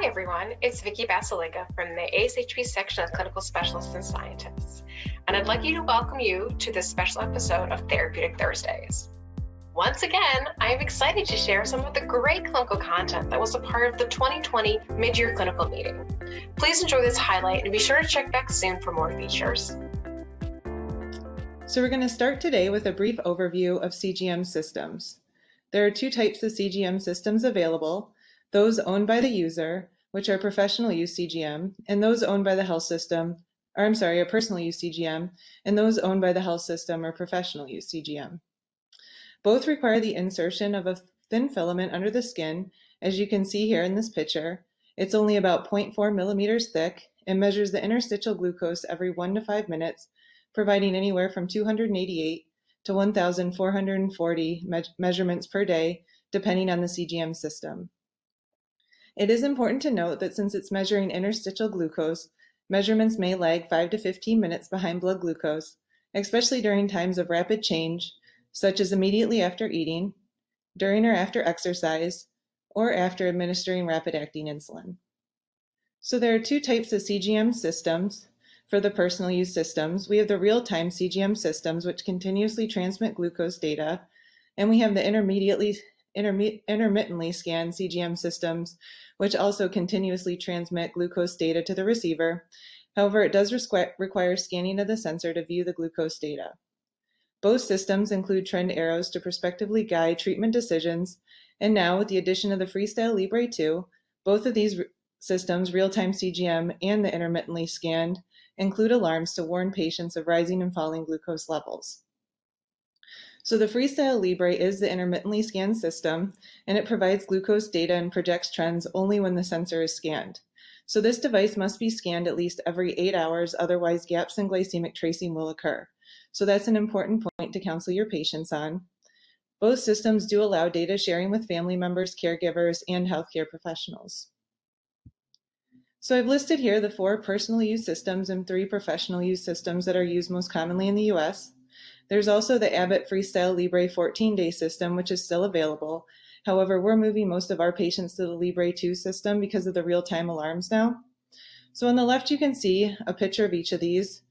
Hi, everyone. It's Vicki Basalyga from the ASHP section of Clinical Specialists and Scientists, and I'd like you to welcome you to this special episode of Therapeutic Thursdays. Once again, I am excited to share some of the great clinical content that was a part of the 2020 mid-year clinical meeting. Please enjoy this highlight and be sure to check back soon for more features. So we're going to start today with a brief overview of CGM systems. There are two types of CGM systems available, those owned by the user, which are professional use CGM, and those owned by the health system, or I'm sorry, a personal use CGM, and those owned by the health system or professional use CGM. Both require the insertion of a thin filament under the skin, as you can see here in this picture. It's only about 0.4 millimeters thick and measures the interstitial glucose every one to five minutes, providing anywhere from 288 to 1,440 me measurements per day, depending on the CGM system. It is important to note that since it's measuring interstitial glucose, measurements may lag 5 to 15 minutes behind blood glucose, especially during times of rapid change, such as immediately after eating, during or after exercise, or after administering rapid-acting insulin. So there are two types of CGM systems. For the personal use systems, we have the real-time CGM systems, which continuously transmit glucose data, and we have the intermediately intermittently scan CGM systems, which also continuously transmit glucose data to the receiver. However, it does require scanning of the sensor to view the glucose data. Both systems include trend arrows to prospectively guide treatment decisions, and now with the addition of the Freestyle Libre 2, both of these systems, real-time CGM and the intermittently scanned, include alarms to warn patients of rising and falling glucose levels. So the Freestyle Libre is the intermittently scanned system, and it provides glucose data and projects trends only when the sensor is scanned. So this device must be scanned at least every eight hours, otherwise gaps in glycemic tracing will occur. So that's an important point to counsel your patients on. Both systems do allow data sharing with family members, caregivers, and healthcare professionals. So I've listed here the four personal use systems and three professional use systems that are used most commonly in the US. There's also the Abbott Freestyle Libre 14-day system, which is still available. However, we're moving most of our patients to the Libre 2 system because of the real-time alarms now. So on the left, you can see a picture of each of these.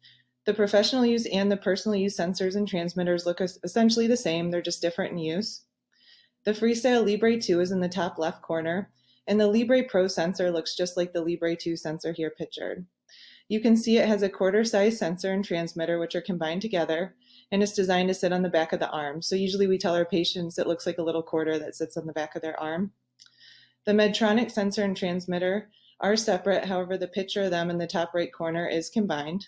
The professional use and the personal use sensors and transmitters look essentially the same, they're just different in use. The Freestyle Libre 2 is in the top left corner, and the Libre Pro sensor looks just like the Libre 2 sensor here pictured. You can see it has a quarter size sensor and transmitter which are combined together, and it's designed to sit on the back of the arm. So usually we tell our patients it looks like a little quarter that sits on the back of their arm. The Medtronic sensor and transmitter are separate, however, the picture of them in the top right corner is combined.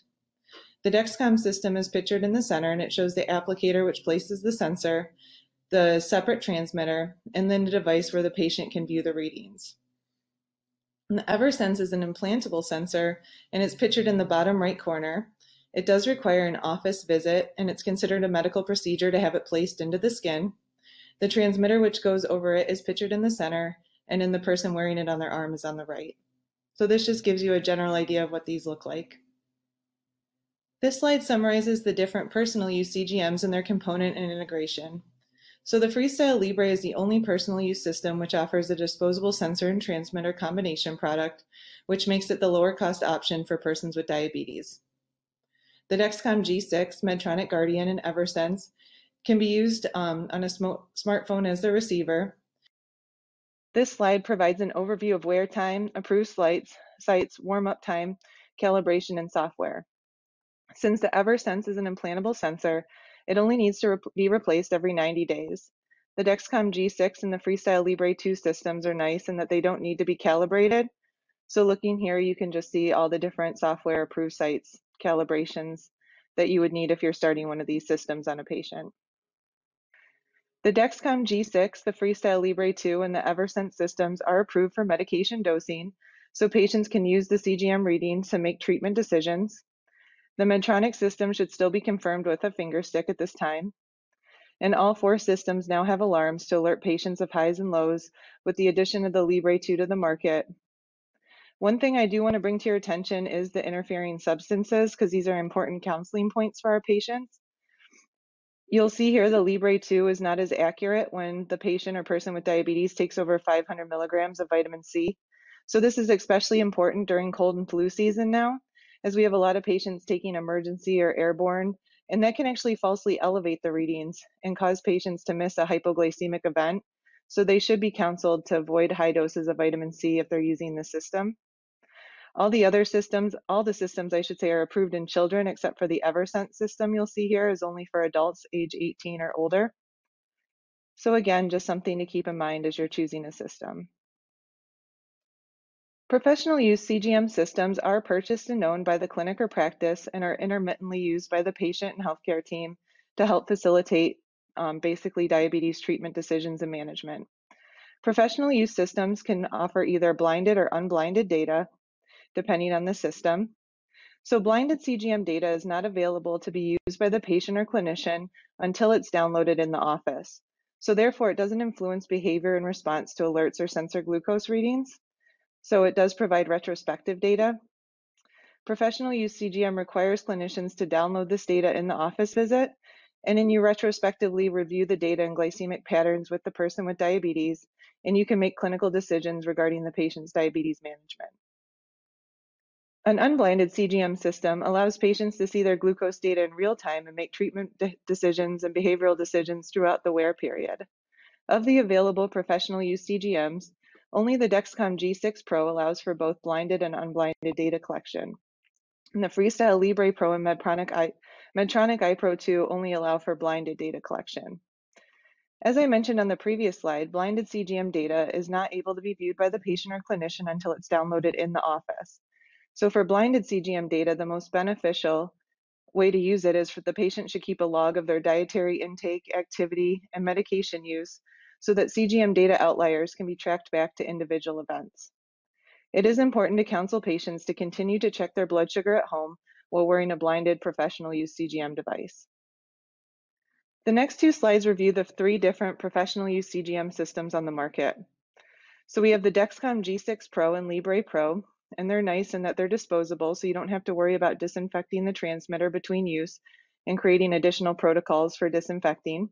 The Dexcom system is pictured in the center and it shows the applicator which places the sensor, the separate transmitter, and then the device where the patient can view the readings. The Eversense is an implantable sensor and it's pictured in the bottom right corner. It does require an office visit, and it's considered a medical procedure to have it placed into the skin. The transmitter which goes over it is pictured in the center, and in the person wearing it on their arm is on the right. So this just gives you a general idea of what these look like. This slide summarizes the different personal use CGMs and their component and integration. So the Freestyle Libre is the only personal use system which offers a disposable sensor and transmitter combination product, which makes it the lower cost option for persons with diabetes. The Dexcom G6, Medtronic Guardian, and Eversense can be used um, on a sm smartphone as the receiver. This slide provides an overview of wear time, approved sites, sites warm-up time, calibration, and software. Since the Eversense is an implantable sensor, it only needs to be replaced every 90 days. The Dexcom G6 and the Freestyle Libre 2 systems are nice in that they don't need to be calibrated. So looking here, you can just see all the different software approved sites calibrations that you would need if you're starting one of these systems on a patient. The Dexcom G6, the Freestyle Libre 2, and the Eversense systems are approved for medication dosing, so patients can use the CGM readings to make treatment decisions. The Medtronic system should still be confirmed with a finger stick at this time. And all four systems now have alarms to alert patients of highs and lows with the addition of the Libre 2 to the market, one thing I do want to bring to your attention is the interfering substances because these are important counseling points for our patients. You'll see here the Libre 2 is not as accurate when the patient or person with diabetes takes over 500 milligrams of vitamin C. So this is especially important during cold and flu season now, as we have a lot of patients taking Emergen-C or airborne, and that can actually falsely elevate the readings and cause patients to miss a hypoglycemic event. So they should be counseled to avoid high doses of vitamin C if they're using the system. All the other systems, all the systems I should say are approved in children except for the Eversense system you'll see here is only for adults age 18 or older. So again, just something to keep in mind as you're choosing a system. Professional use CGM systems are purchased and owned by the clinic or practice and are intermittently used by the patient and healthcare team to help facilitate um, basically diabetes treatment decisions and management. Professional use systems can offer either blinded or unblinded data, depending on the system. So blinded CGM data is not available to be used by the patient or clinician until it's downloaded in the office. So therefore, it doesn't influence behavior in response to alerts or sensor glucose readings. So it does provide retrospective data. Professional use CGM requires clinicians to download this data in the office visit, and then you retrospectively review the data and glycemic patterns with the person with diabetes, and you can make clinical decisions regarding the patient's diabetes management. An unblinded CGM system allows patients to see their glucose data in real time and make treatment de decisions and behavioral decisions throughout the wear period. Of the available professional use CGMs, only the Dexcom G6 Pro allows for both blinded and unblinded data collection. And the Freestyle Libre Pro and Medtronic, I, Medtronic iPro 2 only allow for blinded data collection. As I mentioned on the previous slide, blinded CGM data is not able to be viewed by the patient or clinician until it's downloaded in the office. So for blinded CGM data, the most beneficial way to use it is for the patient should keep a log of their dietary intake, activity, and medication use so that CGM data outliers can be tracked back to individual events. It is important to counsel patients to continue to check their blood sugar at home while wearing a blinded professional use CGM device. The next two slides review the three different professional use CGM systems on the market. So we have the Dexcom G6 Pro and Libre Pro, and they're nice in that they're disposable, so you don't have to worry about disinfecting the transmitter between use and creating additional protocols for disinfecting.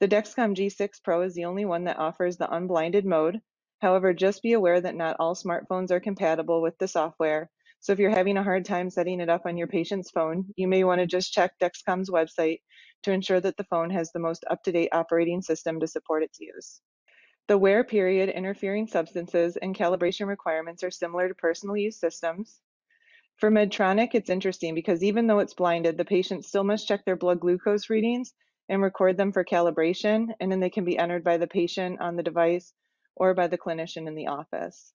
The Dexcom G6 Pro is the only one that offers the unblinded mode. However, just be aware that not all smartphones are compatible with the software. So if you're having a hard time setting it up on your patient's phone, you may want to just check Dexcom's website to ensure that the phone has the most up-to-date operating system to support its use. The wear period, interfering substances, and calibration requirements are similar to personal use systems. For Medtronic, it's interesting because even though it's blinded, the patient still must check their blood glucose readings and record them for calibration, and then they can be entered by the patient on the device or by the clinician in the office.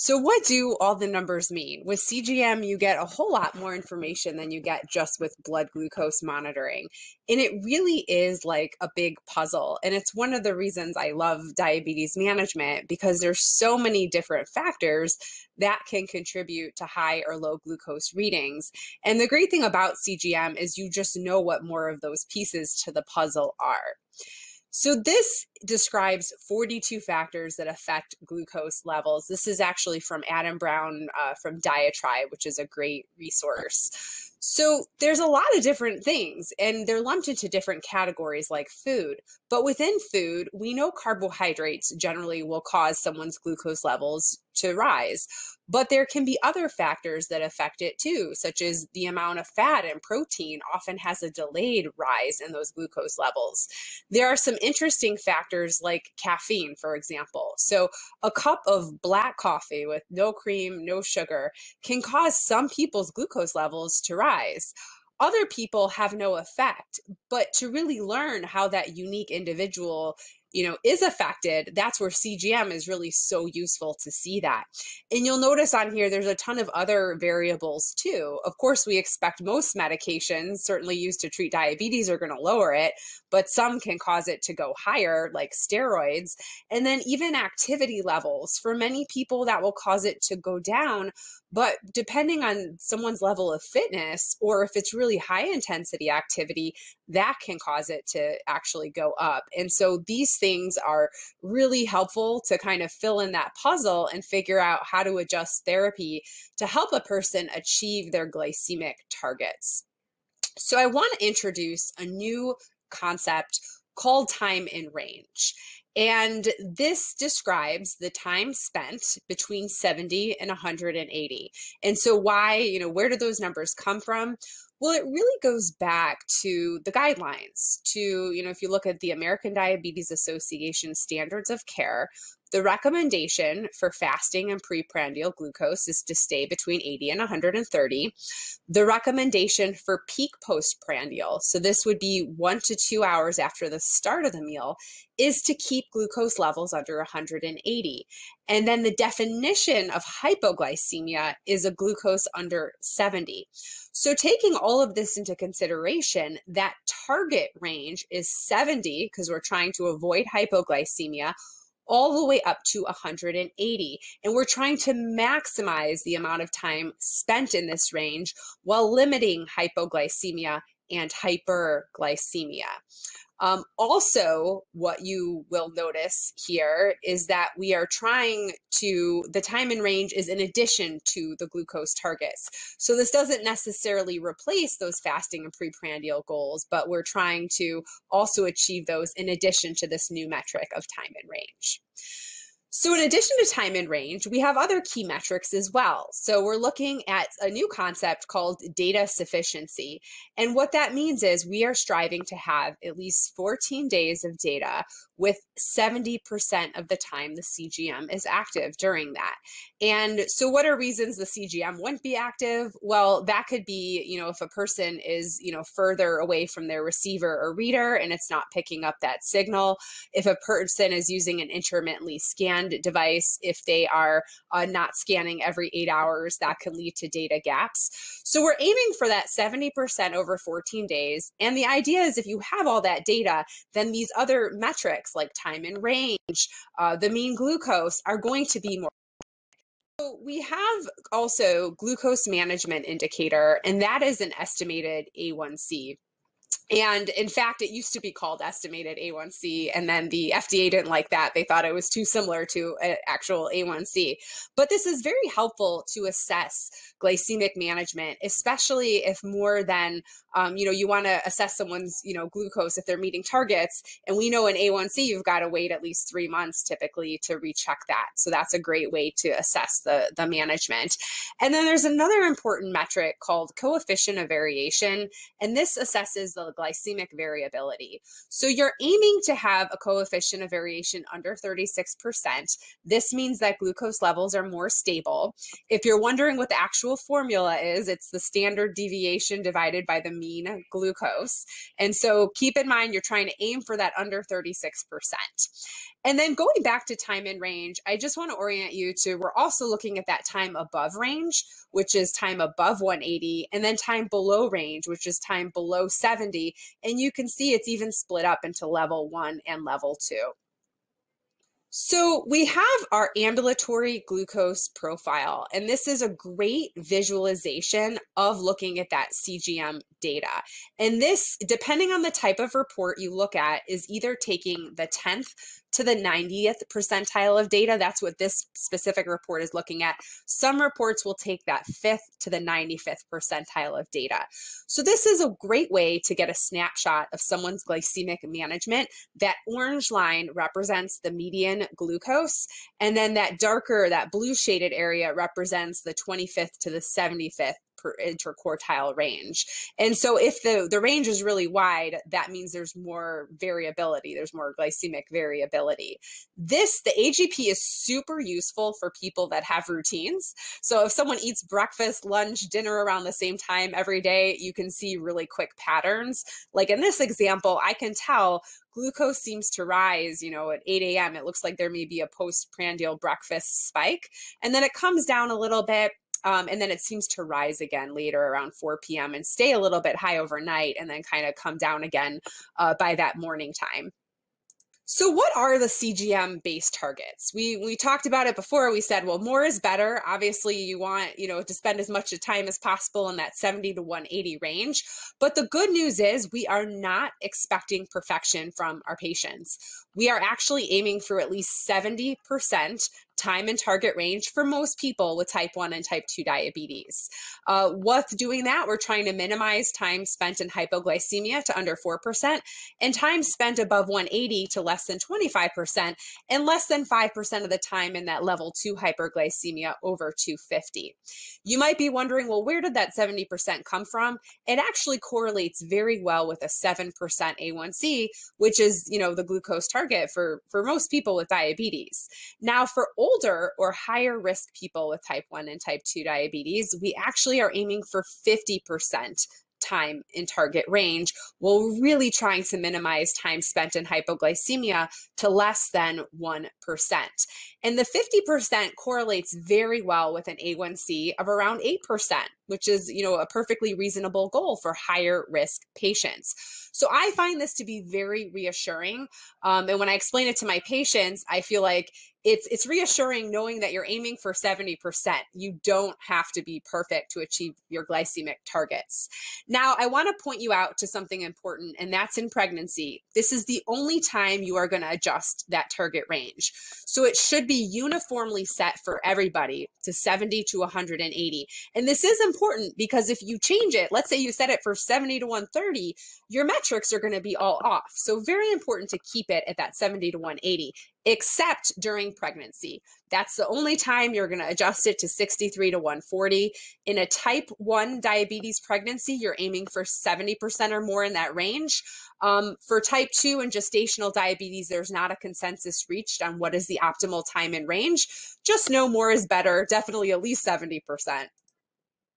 So, what do all the numbers mean? With CGM, you get a whole lot more information than you get just with blood glucose monitoring. And it really is like a big puzzle. And it's one of the reasons I love diabetes management because there's so many different factors that can contribute to high or low glucose readings. And the great thing about CGM is you just know what more of those pieces to the puzzle are. So, this describes 42 factors that affect glucose levels. This is actually from Adam Brown uh, from Diatribe, which is a great resource. So, there's a lot of different things, and they're lumped into different categories like food. But within food, we know carbohydrates generally will cause someone's glucose levels to rise. But there can be other factors that affect it too, such as the amount of fat and protein often has a delayed rise in those glucose levels. There are some interesting factors like caffeine, for example. So, a cup of black coffee with no cream, no sugar can cause some people's glucose levels to rise other people have no effect but to really learn how that unique individual you know is affected that's where cgm is really so useful to see that. And you'll notice on here there's a ton of other variables too. Of course we expect most medications certainly used to treat diabetes are going to lower it but some can cause it to go higher like steroids. And then even activity levels. For many people that will cause it to go down but depending on someone's level of fitness or if it's really high intensity activity that can cause it to actually go up. And so these things are really helpful to kind of fill in that puzzle and figure out how to adjust therapy to help a person achieve their glycemic targets. So, I want to introduce a new concept called time in range. And this describes the time spent between 70 and 180. And so, why, you know, where do those numbers come from? Well, it really goes back to the guidelines. To, you know, if you look at the American Diabetes Association standards of care, the recommendation for fasting and preprandial glucose is to stay between 80 and 130. The recommendation for peak postprandial, so this would be one to two hours after the start of the meal, is to keep glucose levels under 180. And then the definition of hypoglycemia is a glucose under 70. So, taking all of this into consideration, that target range is 70 because we're trying to avoid hypoglycemia all the way up to 180. And we're trying to maximize the amount of time spent in this range while limiting hypoglycemia and hyperglycemia. Um, also, what you will notice here is that we are trying to, the time in range is in addition to the glucose targets. So this doesn't necessarily replace those fasting and preprandial goals, but we're trying to also achieve those in addition to this new metric of time in range. So, in addition to time in range, we have other key metrics as well. So, we're looking at a new concept called data sufficiency. And what that means is we are striving to have at least 14 days of data with 70% of the time the CGM is active during that. And so what are reasons the CGM wouldn't be active? Well, that could be, you know, if a person is, you know, further away from their receiver or reader and it's not picking up that signal, if a person is using an intermittently scanned device, if they are uh, not scanning every 8 hours, that can lead to data gaps. So we're aiming for that 70% over 14 days. And the idea is if you have all that data, then these other metrics metrics like time in range, uh, the mean glucose are going to be more. So we have also glucose management indicator, and that is an estimated A1C. And in fact, it used to be called estimated A1C, and then the FDA didn't like that. They thought it was too similar to an actual A1C. But this is very helpful to assess glycemic management, especially if more than, um, you know, you want to assess someone's, you know, glucose if they're meeting targets. And we know in A1C, you've got to wait at least three months typically to recheck that. So that's a great way to assess the, the management. And then there's another important metric called coefficient of variation. And this assesses the glycemic variability. So you're aiming to have a coefficient of variation under 36%. This means that glucose levels are more stable. If you're wondering what the actual formula is, it's the standard deviation divided by the mean glucose. And so keep in mind, you're trying to aim for that under 36%. And then going back to time in range, I just want to orient you to we're also looking at that time above range, which is time above 180, and then time below range, which is time below 70. And you can see it's even split up into level one and level two. So we have our ambulatory glucose profile, and this is a great visualization of looking at that CGM data. And this, depending on the type of report you look at, is either taking the 10th to the 90th percentile of data. That's what this specific report is looking at. Some reports will take that 5th to the 95th percentile of data. So, this is a great way to get a snapshot of someone's glycemic management. That orange line represents the median glucose, and then that darker, that blue shaded area represents the 25th to the 75th per interquartile range. And so if the, the range is really wide, that means there's more variability, there's more glycemic variability. This, the AGP is super useful for people that have routines. So if someone eats breakfast, lunch, dinner around the same time every day, you can see really quick patterns. Like in this example, I can tell glucose seems to rise, you know, at 8 a.m. It looks like there may be a postprandial breakfast spike. And then it comes down a little bit um, and then it seems to rise again later around 4 p.m. and stay a little bit high overnight and then kind of come down again uh, by that morning time. So what are the CGM based targets? We we talked about it before. We said, well, more is better. Obviously, you want, you know, to spend as much time as possible in that 70 to 180 range. But the good news is we are not expecting perfection from our patients. We are actually aiming for at least 70% time in target range for most people with type 1 and type 2 diabetes. Uh, with doing that, we're trying to minimize time spent in hypoglycemia to under 4% and time spent above 180 to less than 25% and less than 5% of the time in that level 2 hyperglycemia over 250. You might be wondering, well, where did that 70% come from? It actually correlates very well with a 7% A1C, which is, you know, the glucose target for, for most people with diabetes. Now, for older or higher risk people with type 1 and type 2 diabetes, we actually are aiming for 50% time in target range while really trying to minimize time spent in hypoglycemia to less than 1%. And the 50% correlates very well with an A1C of around 8%, which is, you know, a perfectly reasonable goal for higher risk patients. So I find this to be very reassuring. Um, and when I explain it to my patients, I feel like it's it's reassuring knowing that you're aiming for 70%. You don't have to be perfect to achieve your glycemic targets. Now, I want to point you out to something important and that's in pregnancy. This is the only time you are going to adjust that target range. So it should be uniformly set for everybody to 70 to 180. And this is important because if you change it, let's say you set it for 70 to 130, your metrics are going to be all off. So very important to keep it at that 70 to 180 except during pregnancy. That's the only time you're going to adjust it to 63 to 140. In a type 1 diabetes pregnancy, you're aiming for 70% or more in that range. Um, for type 2 and gestational diabetes, there's not a consensus reached on what is the optimal time in range. Just know more is better, definitely at least 70%.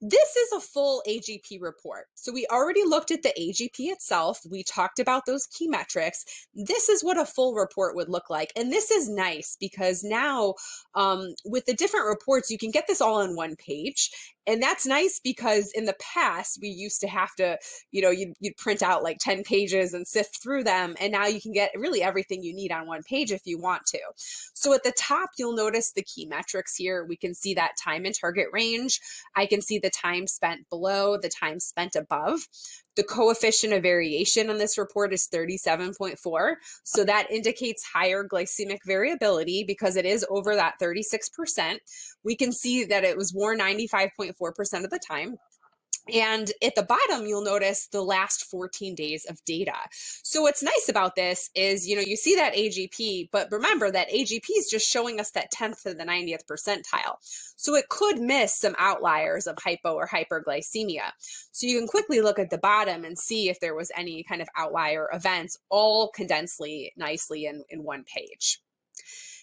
This is a full AGP report. So we already looked at the AGP itself. We talked about those key metrics. This is what a full report would look like. And this is nice because now um, with the different reports, you can get this all on one page and that's nice because in the past we used to have to you know you'd, you'd print out like 10 pages and sift through them and now you can get really everything you need on one page if you want to so at the top you'll notice the key metrics here we can see that time in target range i can see the time spent below the time spent above the coefficient of variation on this report is 37.4. So that indicates higher glycemic variability because it is over that 36%. We can see that it was worn 95.4% of the time. And at the bottom, you'll notice the last 14 days of data. So what's nice about this is, you know, you see that AGP, but remember that AGP is just showing us that 10th to the 90th percentile. So it could miss some outliers of hypo or hyperglycemia. So you can quickly look at the bottom and see if there was any kind of outlier events, all condensely nicely in, in one page.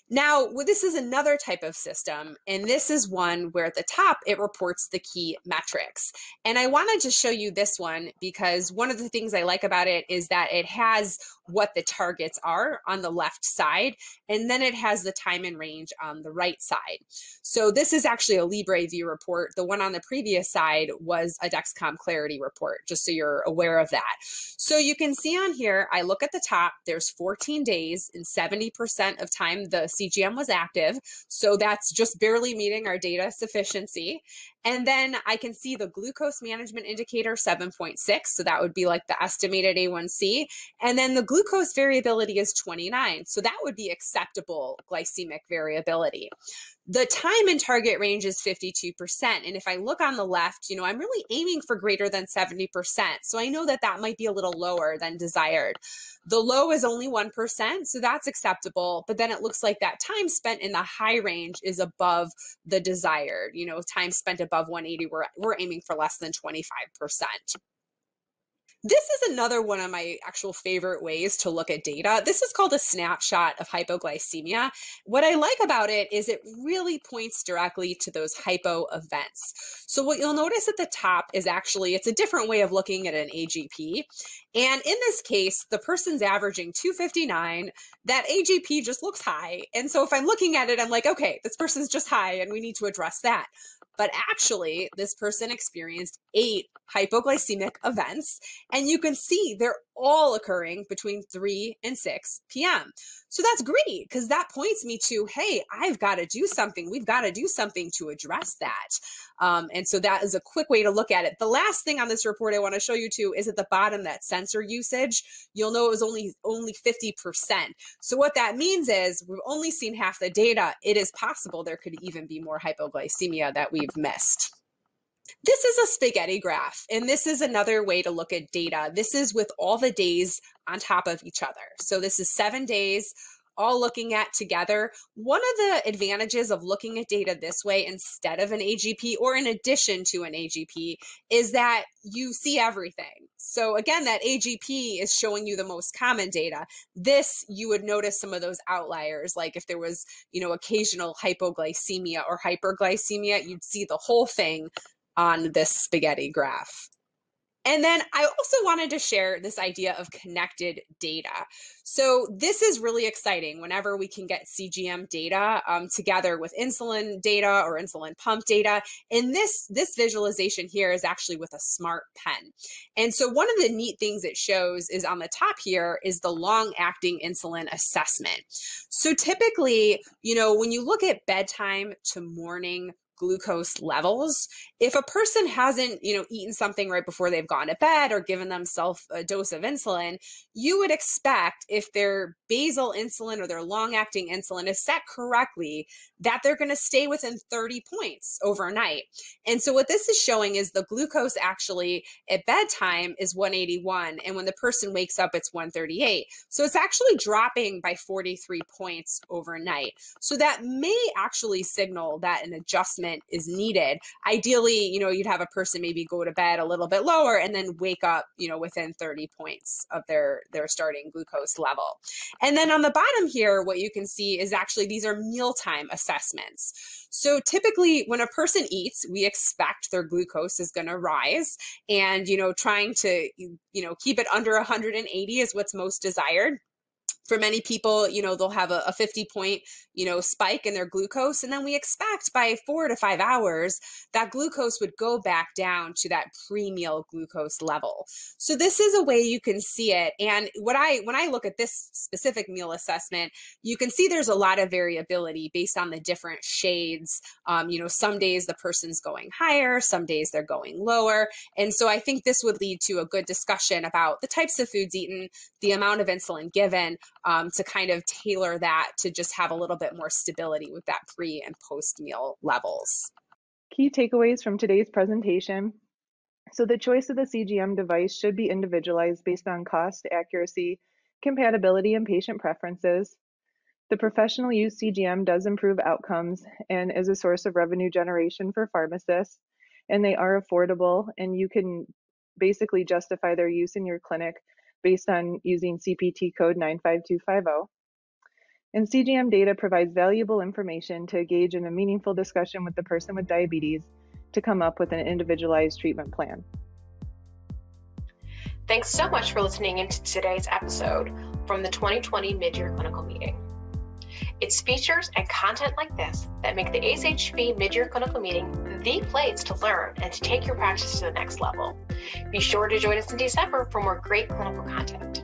Now, well, this is another type of system, and this is one where at the top it reports the key metrics. And I wanted to show you this one because one of the things I like about it is that it has what the targets are on the left side, and then it has the time in range on the right side. So this is actually a LibreView report. The one on the previous side was a Dexcom Clarity report, just so you're aware of that. So you can see on here, I look at the top, there's 14 days and 70% of time the CGM was active. So that's just barely meeting our data sufficiency. And then I can see the glucose management indicator 7.6. So that would be like the estimated A1C. And then the glucose variability is 29. So that would be acceptable glycemic variability. The time in target range is 52%. And if I look on the left, you know, I'm really aiming for greater than 70%. So I know that that might be a little lower than desired. The low is only 1%, so that's acceptable. But then it looks like that time spent in the high range is above the desired. You know, time spent above 180, we're, we're aiming for less than 25%. This is another one of my actual favorite ways to look at data. This is called a snapshot of hypoglycemia. What I like about it is it really points directly to those hypo events. So what you'll notice at the top is actually it's a different way of looking at an AGP. And in this case, the person's averaging 259. That AGP just looks high. And so if I'm looking at it, I'm like, okay, this person's just high and we need to address that. But actually, this person experienced eight hypoglycemic events. And you can see they're all occurring between 3 and 6 p.m. So that's great because that points me to, hey, I've got to do something. We've got to do something to address that. Um, and so that is a quick way to look at it. The last thing on this report I want to show you too is at the bottom that sensor usage. You'll know it was only only 50%. So what that means is we've only seen half the data. It is possible there could even be more hypoglycemia that we've missed. This is a spaghetti graph, and this is another way to look at data. This is with all the days on top of each other. So this is seven days all looking at together. One of the advantages of looking at data this way instead of an AGP or in addition to an AGP is that you see everything. So again, that AGP is showing you the most common data. This, you would notice some of those outliers, like if there was, you know, occasional hypoglycemia or hyperglycemia, you'd see the whole thing on this spaghetti graph. And then I also wanted to share this idea of connected data. So this is really exciting whenever we can get CGM data um, together with insulin data or insulin pump data. And this, this visualization here is actually with a smart pen. And so one of the neat things it shows is on the top here is the long acting insulin assessment. So typically, you know, when you look at bedtime to morning glucose levels. If a person hasn't, you know, eaten something right before they've gone to bed or given themselves a dose of insulin, you would expect if their basal insulin or their long-acting insulin is set correctly that they're going to stay within 30 points overnight. And so what this is showing is the glucose actually at bedtime is 181 and when the person wakes up it's 138. So it's actually dropping by 43 points overnight. So that may actually signal that an adjustment adjustment is needed. Ideally, you know, you'd have a person maybe go to bed a little bit lower and then wake up, you know, within 30 points of their their starting glucose level. And then on the bottom here, what you can see is actually these are mealtime assessments. So typically when a person eats, we expect their glucose is going to rise and, you know, trying to, you know, keep it under 180 is what's most desired for many people, you know, they'll have a, a, 50 point, you know, spike in their glucose. And then we expect by four to five hours that glucose would go back down to that pre meal glucose level. So this is a way you can see it. And what I, when I look at this specific meal assessment, you can see there's a lot of variability based on the different shades. Um, you know, some days the person's going higher, some days they're going lower. And so I think this would lead to a good discussion about the types of foods eaten, the amount of insulin given um, to kind of tailor that to just have a little bit more stability with that pre and post meal levels. Key takeaways from today's presentation. So the choice of the CGM device should be individualized based on cost, accuracy, compatibility, and patient preferences. The professional use CGM does improve outcomes and is a source of revenue generation for pharmacists, and they are affordable, and you can basically justify their use in your clinic based on using CPT code 95250. And CGM data provides valuable information to engage in a meaningful discussion with the person with diabetes to come up with an individualized treatment plan. Thanks so much for listening into today's episode from the 2020 Midyear Clinical Meeting. It's features and content like this that make the ASHP Midyear Clinical Meeting the place to learn and to take your practice to the next level. Be sure to join us in December for more great clinical content.